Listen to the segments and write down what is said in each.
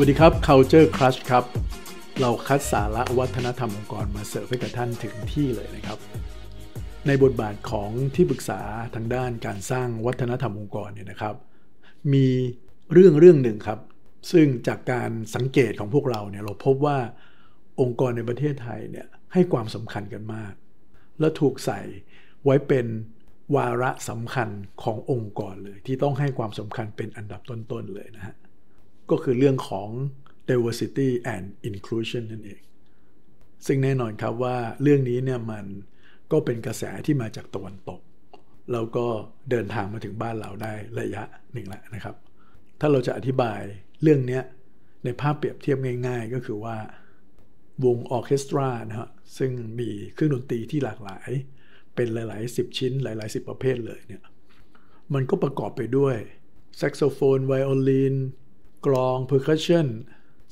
วัสดีครับ Culture Crush ครับ เราคัดสาระวัฒนธรรมองค์กรมาเสิร์ฟให้กับท่านถึงที่เลยนะครับ ในบทบาทของที่ปรึกษาทางด้านการสร้างวัฒนธรรมองค์กรเนี่ยนะครับ มีเรื่องเรื่องหนึ่งครับ ซึ่งจากการสังเกตของพวกเราเนี่ยเราพบว่าองค์กรในประเทศไทยเนี่ยให้ความสำคัญกันมาก และถูกใส่ไว้เป็นวาระสำคัญขององค์กรเลย ที่ต้องให้ความสำคัญเป็นอันดับต้นๆเลยนะฮะ ก็คือเรื่องของ diversity and inclusion นั่นเอง ซึ่งแน่นอนครับว่าเรื่องนี้เนี่ยมันก็เป็นกระแสที่มาจากตะวันตก แล้วก็เดินทางมาถึงบ้านเราได้ระยะหนึ่งแล้วนะครับ ถ้าเราจะอธิบายเรื่องนี้ในภาพเปรียบเทียบง่าย ๆ ก็คือว่าวงออเคสตรานะฮะซึ่งมีเครื่องดนตรีที่หลากหลาย เป็นหลายๆสิบชิ้นหลายๆสิบประเภทเลยเนี่ยมันก็ประกอบไปด้วยแซกโซโฟนไวโอลิน กลอง percussion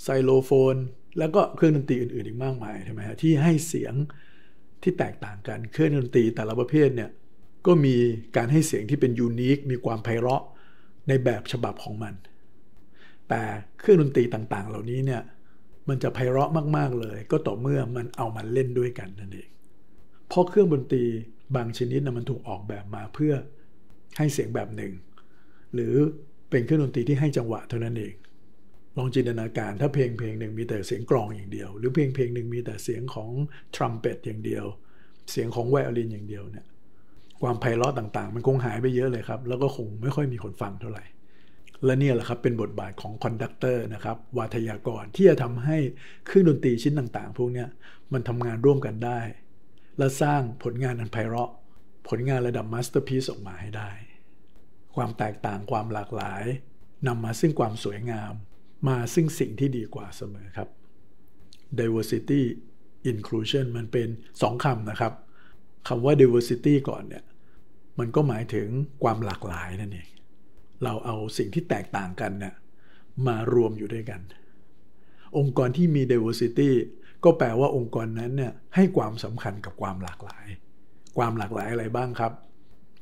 ไซโลโฟน แล้วก็เครื่องดนตรีอื่นๆอีกมากมายใช่ไหมฮะที่ให้เสียงที่แตกต่างกันเครื่องดนตรีแต่ละประเภทเนี่ยก็มีการให้เสียงที่เป็น unique มีความไพเราะในแบบฉบับของมัน แต่เครื่องดนตรีต่างๆ เหล่านี้เนี่ยมันจะไพเราะมากๆเลย ก็ต่อเมื่อมันเอามาเล่นด้วยกันนั่นเองเพราะเครื่องดนตรีบางชนิดนะมันถูกออกแบบมาเพื่อให้เสียงแบบหนึ่ง หรือเป็นเครื่องดนตรีที่ให้จังหวะเท่านั้นเอง ลองจินตนาการถ้าเพลงเพลงหนึ่งมีแต่เสียงกลองอย่างเดียว หรือเพลงเพลงหนึ่งมีแต่เสียงของทรัมเป็ตอย่างเดียว เสียงของไวโอลินอย่างเดียวเนี่ยความไพเราะต่างๆ มันคงหายไปเยอะเลยครับ แล้วก็คงไม่ค่อยมีคนฟังเท่าไหร่ และนี่แหละครับเป็นบทบาทของ conductor นะครับวาทยากรที่จะทำให้เครื่องดนตรีชิ้นต่างๆ พวกนี้มันทำงานร่วมกันได้ และสร้างผลงานอันไพเราะ ผลงานระดับ masterpiece ออกมาให้ได้ ความแตกต่างความหลากหลายนำมาซึ่งความสวยงาม มาซึ่งสิ่งที่ดีกว่าเสมอครับ diversity inclusion มันเป็นสองคำนะครับคำว่า diversity ก่อนเนี่ยมันก็หมายถึงความหลากหลายนั่นเองเราเอาสิ่งที่แตกต่างกันเนี่ยมารวมอยู่ด้วยกัน องค์กรที่มี diversity ก็แปลว่าองค์กรนั้นเนี่ยให้ความสำคัญกับความหลากหลาย ความหลากหลายอะไรบ้างครับ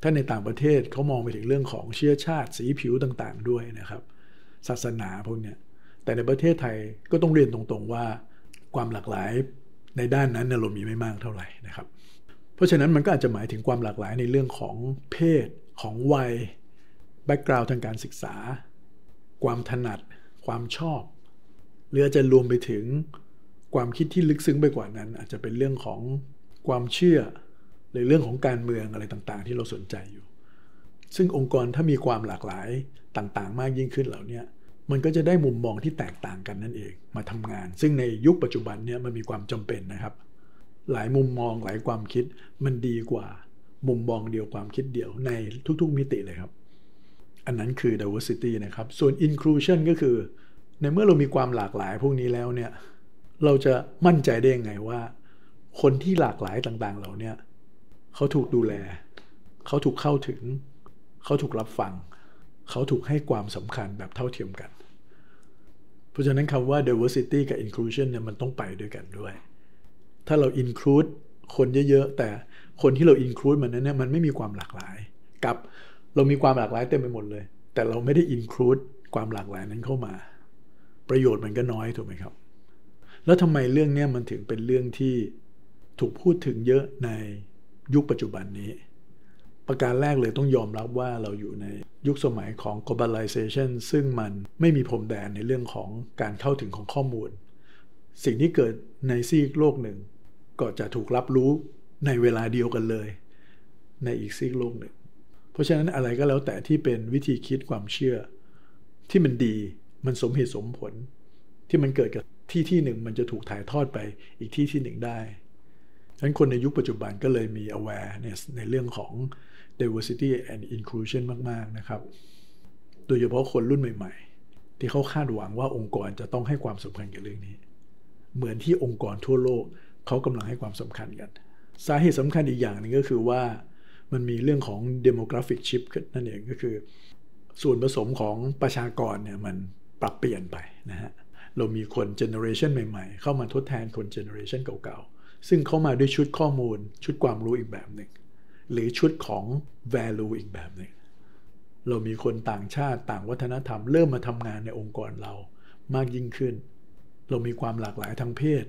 ถ้าในต่างประเทศเขามองไปถึงเรื่องของเชื้อชาติสีผิวต่างๆด้วยนะครับ ศาสนาพวกเนี้ย แต่ในประเทศไทยก็ต้องเรียนตรงๆว่าความหลากหลายในด้านนั้นเรามีไม่มากเท่าไหร่นะครับ เพราะฉะนั้นมันก็อาจจะหมายถึงความหลากหลายในเรื่องของเพศของวัยแบ็กกราวด์ทางการศึกษา ความถนัด ความชอบ หรืออาจจะรวมไปถึงความคิดที่ลึกซึ้งไปกว่านั้น อาจจะเป็นเรื่องของความเชื่อหรือเรื่องของการเมืองอะไรต่างๆ ที่เราสนใจอยู่ ซึ่งองค์กรถ้ามีความหลากหลายต่างๆ มากยิ่งขึ้นเหล่านี้ มันก็จะได้มุมมองที่แตกต่างกันนั่นเองมาทำงาน ซึ่งในยุคปัจจุบันเนี่ยมันมีความจำเป็นนะครับ หลายมุมมองหลายความคิดมันดีกว่ามุมมองเดียวความคิดเดียวในทุกๆมิติเลยครับ อันนั้นคือ diversity นะครับ ส่วน inclusion ก็คือ ในเมื่อเรามีความหลากหลายพวกนี้แล้วเนี่ยเราจะมั่นใจได้ยังไงว่า คนที่หลากหลายต่างๆ เหล่านี้เขาถูกดูแล เขาถูกเข้าถึง เขาถูกรับฟัง เขาถูกให้ความสำคัญแบบเท่าเทียมกัน เพราะฉะนั้นคำว่า diversity กับ inclusion เนี่ยมันต้องไปด้วยกันด้วย ถ้าเรา include คนเยอะๆ แต่คนที่เรา include มันนั้นเนี่ยมันไม่มีความหลากหลาย กับเรามีความหลากหลายเต็มไปหมดเลย แต่เราไม่ได้ include ความหลากหลายนั้นเข้ามา ประโยชน์มันก็น้อยถูกไหมครับ แล้วทำไมเรื่องนี้มันถึงเป็นเรื่องที่ถูกพูดถึงเยอะในยุคปัจจุบันนี้ ประการแรกเลยต้องยอมรับว่าเราอยู่ในยุคสมัยของ globalization ซึ่งมันไม่มีพรมแดนในเรื่องของการเข้าถึงของข้อมูล สิ่งที่เกิดในซีกโลกหนึ่ง ก็จะถูกรับรู้ในเวลาเดียวกันเลย ในอีกซีกโลกหนึ่ง เพราะฉะนั้นอะไรก็แล้วแต่ที่เป็นวิธีคิดความเชื่อ ที่มันดีมันสมเหตุสมผล ที่มันเกิดกับที่ที่หนึ่งมันจะถูกถ่ายทอดไปอีกที่ที่หนึ่งได้ฉะนั้นคนในยุคปัจจุบันก็เลยมี awareness ในเรื่องของ diversity and inclusion มากๆนะครับ โดยเฉพาะคนรุ่นใหม่ ๆ ที่เขาคาดหวังว่าองค์กรจะต้องให้ความสำคัญกับเรื่องนี้ เหมือนที่องค์กรทั่วโลกเขากำลังให้ความสำคัญกัน สาเหตุสำคัญอีกอย่างหนึ่งก็คือว่ามันมีเรื่องของ demographic shift นั่นเองก็คือ ส่วนผสมของประชากรเนี่ยมันปรับเปลี่ยนไปนะฮะเรามีคน generation ใหม่ๆ เข้ามาทดแทนคน generation เก่าๆ ซึ่งเข้ามาด้วยชุดข้อมูลชุดความรู้อีกแบบหนึ่ง หรือชุดของ value อีกแบบหนึ่งเรามีคนต่างชาติต่างวัฒนธรรม เริ่มมาทำงานในองค์กรเรามากยิ่งขึ้น เรามีความหลากหลายทางเพศ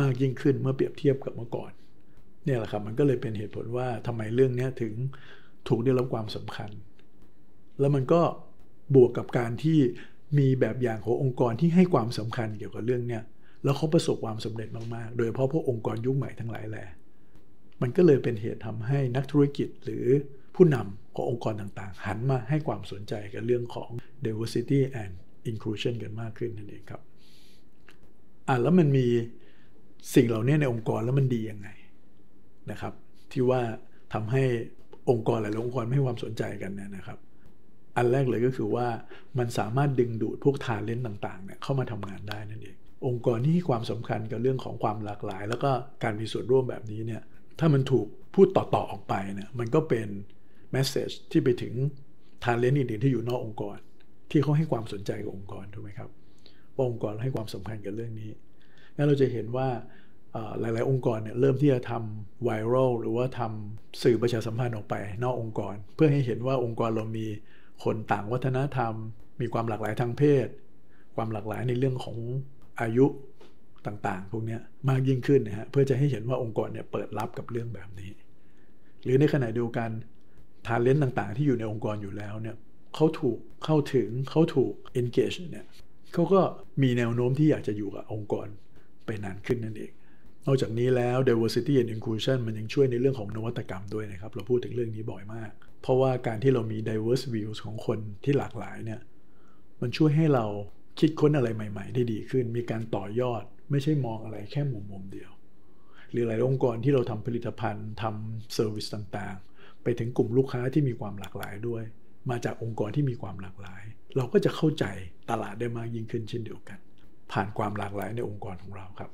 มากยิ่งขึ้นเมื่อเปรียบเทียบกับเมื่อก่อนเนี่ยแหละครับมันก็เลยเป็นเหตุผลว่าทำไมเรื่องนี้ถึงถูกได้รับความสำคัญ แล้วมันก็บวกกับการที่มีแบบอย่างขององค์กรที่ให้ความสำคัญเกี่ยวกับเรื่องเนี้ยแล้วเขาประสบความสำเร็จมากๆ โดยเฉพาะพวกองค์กรยุคใหม่ทั้งหลายแหละ มันก็เลยเป็นเหตุทำให้นักธุรกิจหรือผู้นำขององค์กรต่างๆ หันมาให้ความสนใจกับเรื่องของ diversity and inclusion กันมากขึ้นนั่นเองครับอะแล้วมันมีสิ่งเหล่านี้ในองค์กรแล้วมันดียังไงนะครับ ที่ว่าทำให้องค์กรหลายองค์กรไม่ให้ความสนใจกันเนี่ยนะครับ อันแรกเลยก็คือว่ามันสามารถดึงดูดพวก talent ต่างๆเนี่ยเข้ามาทำงานได้นั่นเอง องค์กรที่ให้ความสำคัญกับเรื่องของความหลากหลาย แล้วก็การมีส่วนร่วมแบบนี้เนี่ย ถ้ามันถูกพูดต่อๆออกไปเนี่ยมันก็เป็น message ที่ไปถึง talent อื่นๆที่อยู่นอกองค์กร ที่เขาให้ความสนใจกับองค์กรถูกไหมครับว่าองค์กรให้ความสำคัญกับเรื่องนี้งั้นเราจะเห็นว่าหลาย ๆ องค์กรเนี่ยเริ่มที่จะทำ viral หรือว่าทำสื่อประชาสัมพันธ์ออกไป นอกองค์กร เพื่อให้เห็นว่าองค์กรเรามีคนต่างวัฒนธรรม มีความหลากหลายทางเพศ ความหลากหลายในเรื่องของอายุ ต่างๆ พวกนี้มากยิ่งขึ้นนะฮะเพื่อจะให้เห็นว่าองค์กรเนี่ยเปิดรับกับเรื่องแบบนี้ หรือในขณะเดียวกันทาเลนต์ต่างๆ ที่อยู่ในองค์กรอยู่แล้วเนี่ยเขาถูกเข้าถึงเขาถูก engage เนี่ยเขาก็มีแนวโน้มที่อยากจะอยู่กับองค์กรไปนานขึ้นนั่นเอง นอกจากนี้แล้ว diversity and inclusion มันยังช่วยในเรื่องของนวัตกรรมด้วยนะครับ เราพูดถึงเรื่องนี้บ่อยมาก เพราะว่าการที่เรามี diverse views ของคนที่หลากหลายเนี่ยมันช่วยให้เราคิดค้นอะไรใหม่ ๆ ได้ดีขึ้น มีการต่อยอด ไม่ใช่มองอะไรแค่มุมมุมเดียว หรือหลายองค์กรที่เราทำผลิตภัณฑ์ทำเซอร์วิสต่างๆ ไปถึงกลุ่มลูกค้าที่มีความหลากหลายด้วย มาจากองค์กรที่มีความหลากหลาย เราก็จะเข้าใจตลาดได้มากยิ่งขึ้นเช่นเดียวกัน ผ่านความหลากหลายในองค์กรของเราครับ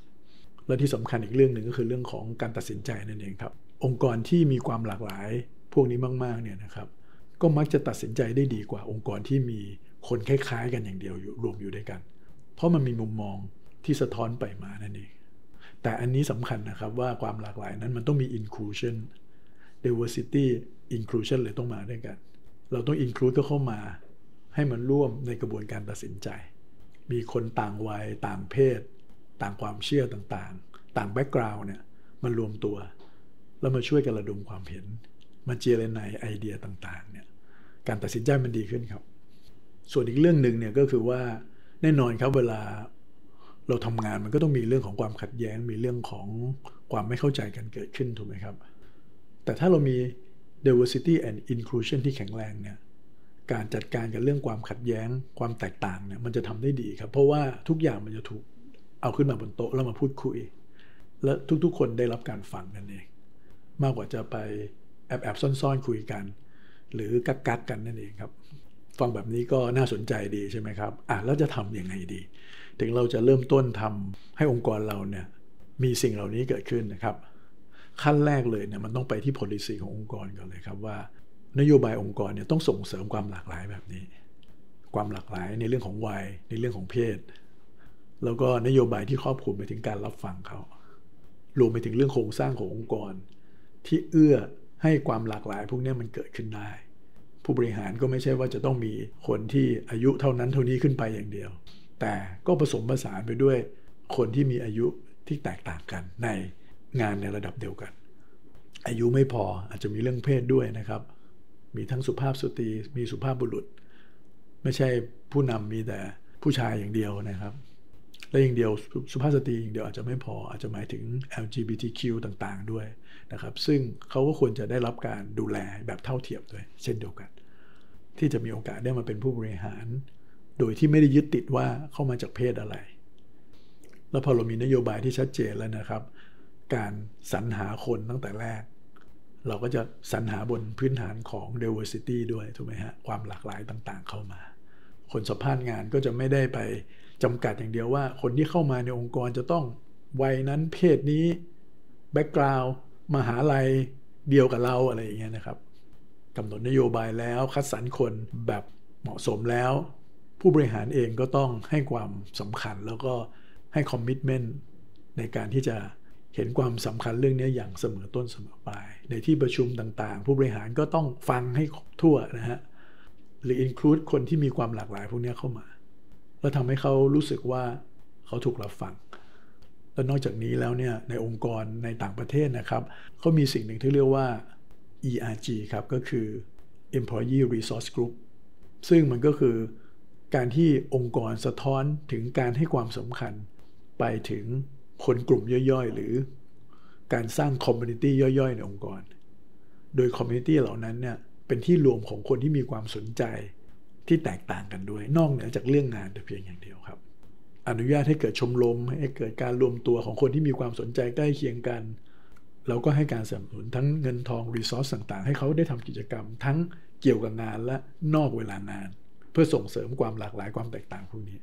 และที่สำคัญอีกเรื่องหนึ่งก็คือเรื่องของการตัดสินใจนั่นเองครับ องค์กรที่มีความหลากหลาย พวกนี้มากๆเนี่ยนะครับ ก็มักจะตัดสินใจได้ดีกว่าองค์กรที่มีคนคล้ายๆ กันอย่างเดียวอยู่รวมอยู่ด้วยกัน เพราะมันมีมุมมอง ที่สะท้อนไปมานั่นเอง แต่อันนี้สำคัญนะครับว่าความหลากหลายนั้นมันต้องมี inclusion diversity inclusion เลยต้องมาด้วยกัน เราต้อง include ก็เข้ามา ให้มันร่วมในกระบวนการตัดสินใจ มีคนต่างวัย ต่างเพศ ต่างความเชื่อต่างๆ ต่างแบ็กกราวน์เนี่ยมันรวมตัว แล้วมาช่วยกันระดมความเห็น มาเจริญในไอเดียต่างๆเนี่ยการตัดสินใจมันดีขึ้นครับ ส่วนอีกเรื่องหนึ่งเนี่ยก็คือว่าแน่นอนครับเวลา เราทำงานมันก็ต้องมีเรื่องของความขัดแย้ง มีเรื่องของความไม่เข้าใจกันเกิดขึ้นถูกไหมครับ แต่ถ้าเรามี diversity and inclusion ที่แข็งแรงเนี่ยการจัดการกับเรื่องความขัดแย้งความแตกต่างเนี่ยมันจะทำได้ดีครับ เพราะว่าทุกอย่างมันจะถูกเอาขึ้นมาบนโต๊ะแล้วมาพูดคุย และทุกๆ คนได้รับการฟังนั่นเอง มากกว่าจะไปแอบแอบซ่อนๆ คุยกัน หรือกักกักกันนั่นเองครับ ฟังแบบนี้ก็น่าสนใจดีใช่ไหมครับอะแล้วจะทำยังไงดี ถึงเราจะเริ่มต้นทำให้องค์กรเราเนี่ยมีสิ่งเหล่านี้เกิดขึ้นนะครับ ขั้นแรกเลยเนี่ยมันต้องไปที่ policy ขององค์กรก่อนเลยครับว่า นโยบายองค์กรเนี่ยต้องส่งเสริมความหลากหลายแบบนี้ ความหลากหลายในเรื่องของวัย ในเรื่องของเพศ แล้วก็นโยบายที่ครอบคลุมไปถึงการรับฟังเขารวมไปถึงเรื่องโครงสร้างขององค์กร ที่เอื้อให้ความหลากหลาย พวกนี้มันเกิดขึ้นได้ ผู้บริหารก็ไม่ใช่ว่าจะต้องมีคนที่อายุเท่านั้นเท่านี้ขึ้นไปอย่างเดียว แต่ก็ผสมผสานไปด้วยคนที่มีอายุที่แตกต่างกันในงานในระดับเดียวกัน อายุไม่พออาจจะมีเรื่องเพศด้วยนะครับ มีทั้งสุภาพสตรีมีสุภาพบุรุษ ไม่ใช่ผู้นำมีแต่ผู้ชายอย่างเดียวนะครับ และอย่างเดียวสุภาพสตรีอย่างเดียวอาจจะไม่พออาจจะหมายถึง LGBTQ ต่างๆด้วยนะครับ ซึ่งเขาก็ควรจะได้รับการดูแลแบบเท่าเทียมด้วย เช่นเดียวกัน ที่จะมีโอกาสได้มาเป็นผู้บริหาร โดยที่ไม่ได้ยึดติดว่าเข้ามาจากเพศอะไร แล้วพอเรามีนโยบายที่ชัดเจนแล้วนะครับ การสรรหาคนตั้งแต่แรก เราก็จะสรรหาบนพื้นฐานของ diversity ด้วยถูกไหมฮะความหลากหลายต่างๆ เข้ามา คนสัมภาษณ์งานก็จะไม่ได้ไปจำกัดอย่างเดียวว่า คนที่เข้ามาในองค์กรจะต้องวัยนั้นเพศนี้แบ็กกราวด์มหาลัยเดียวกับเราอะไรอย่างเงี้ยนะครับกำหนดนโยบายแล้วคัดสรรคนแบบเหมาะสมแล้ว ผู้บริหารเองก็ต้องให้ความสำคัญแล้วก็ให้คอมมิชเมนต์ในการที่จะเห็นความสำคัญเรื่องนี้อย่างเสมอต้นเสมอปลาย ในที่ประชุมต่างๆ ผู้บริหารก็ต้องฟังให้ทั่วนนะฮะหรืออินคลูดคนที่มีความหลากหลายพวกนี้เข้ามา แล้วทำให้เขารู้สึกว่าเขาถูกรับฟัง และนอกจากนี้แล้วเนี่ยในองค์กรในต่างประเทศนะครับเขามีสิ่งหนึ่งที่เรียกว่า ERG ครับก็คือ Employee Resource Group ซึ่งมันก็คือ การที่องค์กรสะท้อนถึงการให้ความสำคัญไปถึงคนกลุ่มย่อยๆ หรือการสร้าง community ย่อยๆ ในองค์กร โดย community เหล่านั้นเนี่ยเป็นที่รวมของคนที่มีความสนใจที่แตกต่างกันด้วย นอกเหนือจากเรื่องงานแต่เพียงอย่างเดียวครับ อนุญาตให้เกิดชมรมให้เกิดการรวมตัวของคนที่มีความสนใจใกล้เคียงกัน แล้วก็ให้การสนับสนุนทั้งเงินทองรีซอสต่างๆ ให้เขาได้ทำกิจกรรม ทั้งเกี่ยวกับงานและนอกเวลางาน เพื่อส่งเสริมความหลากหลายความแตกต่างพวกนี้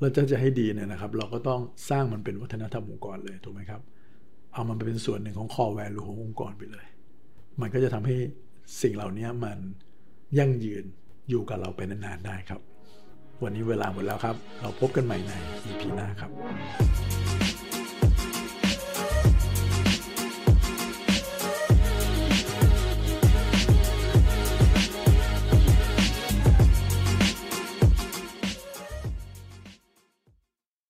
เราจะจะให้ดีเนี่ยนะครับ เราก็ต้องสร้างมันเป็นวัฒนธรรมองค์กรเลยถูกไหมครับ เอามันไปเป็นส่วนหนึ่งของ core value ขององค์กรไปเลย มันก็จะทำให้สิ่งเหล่านี้มันยั่งยืนอยู่กับเราไปนานๆได้ครับ วันนี้เวลาหมดแล้วครับ เราพบกันใหม่ใน EP หน้าครับ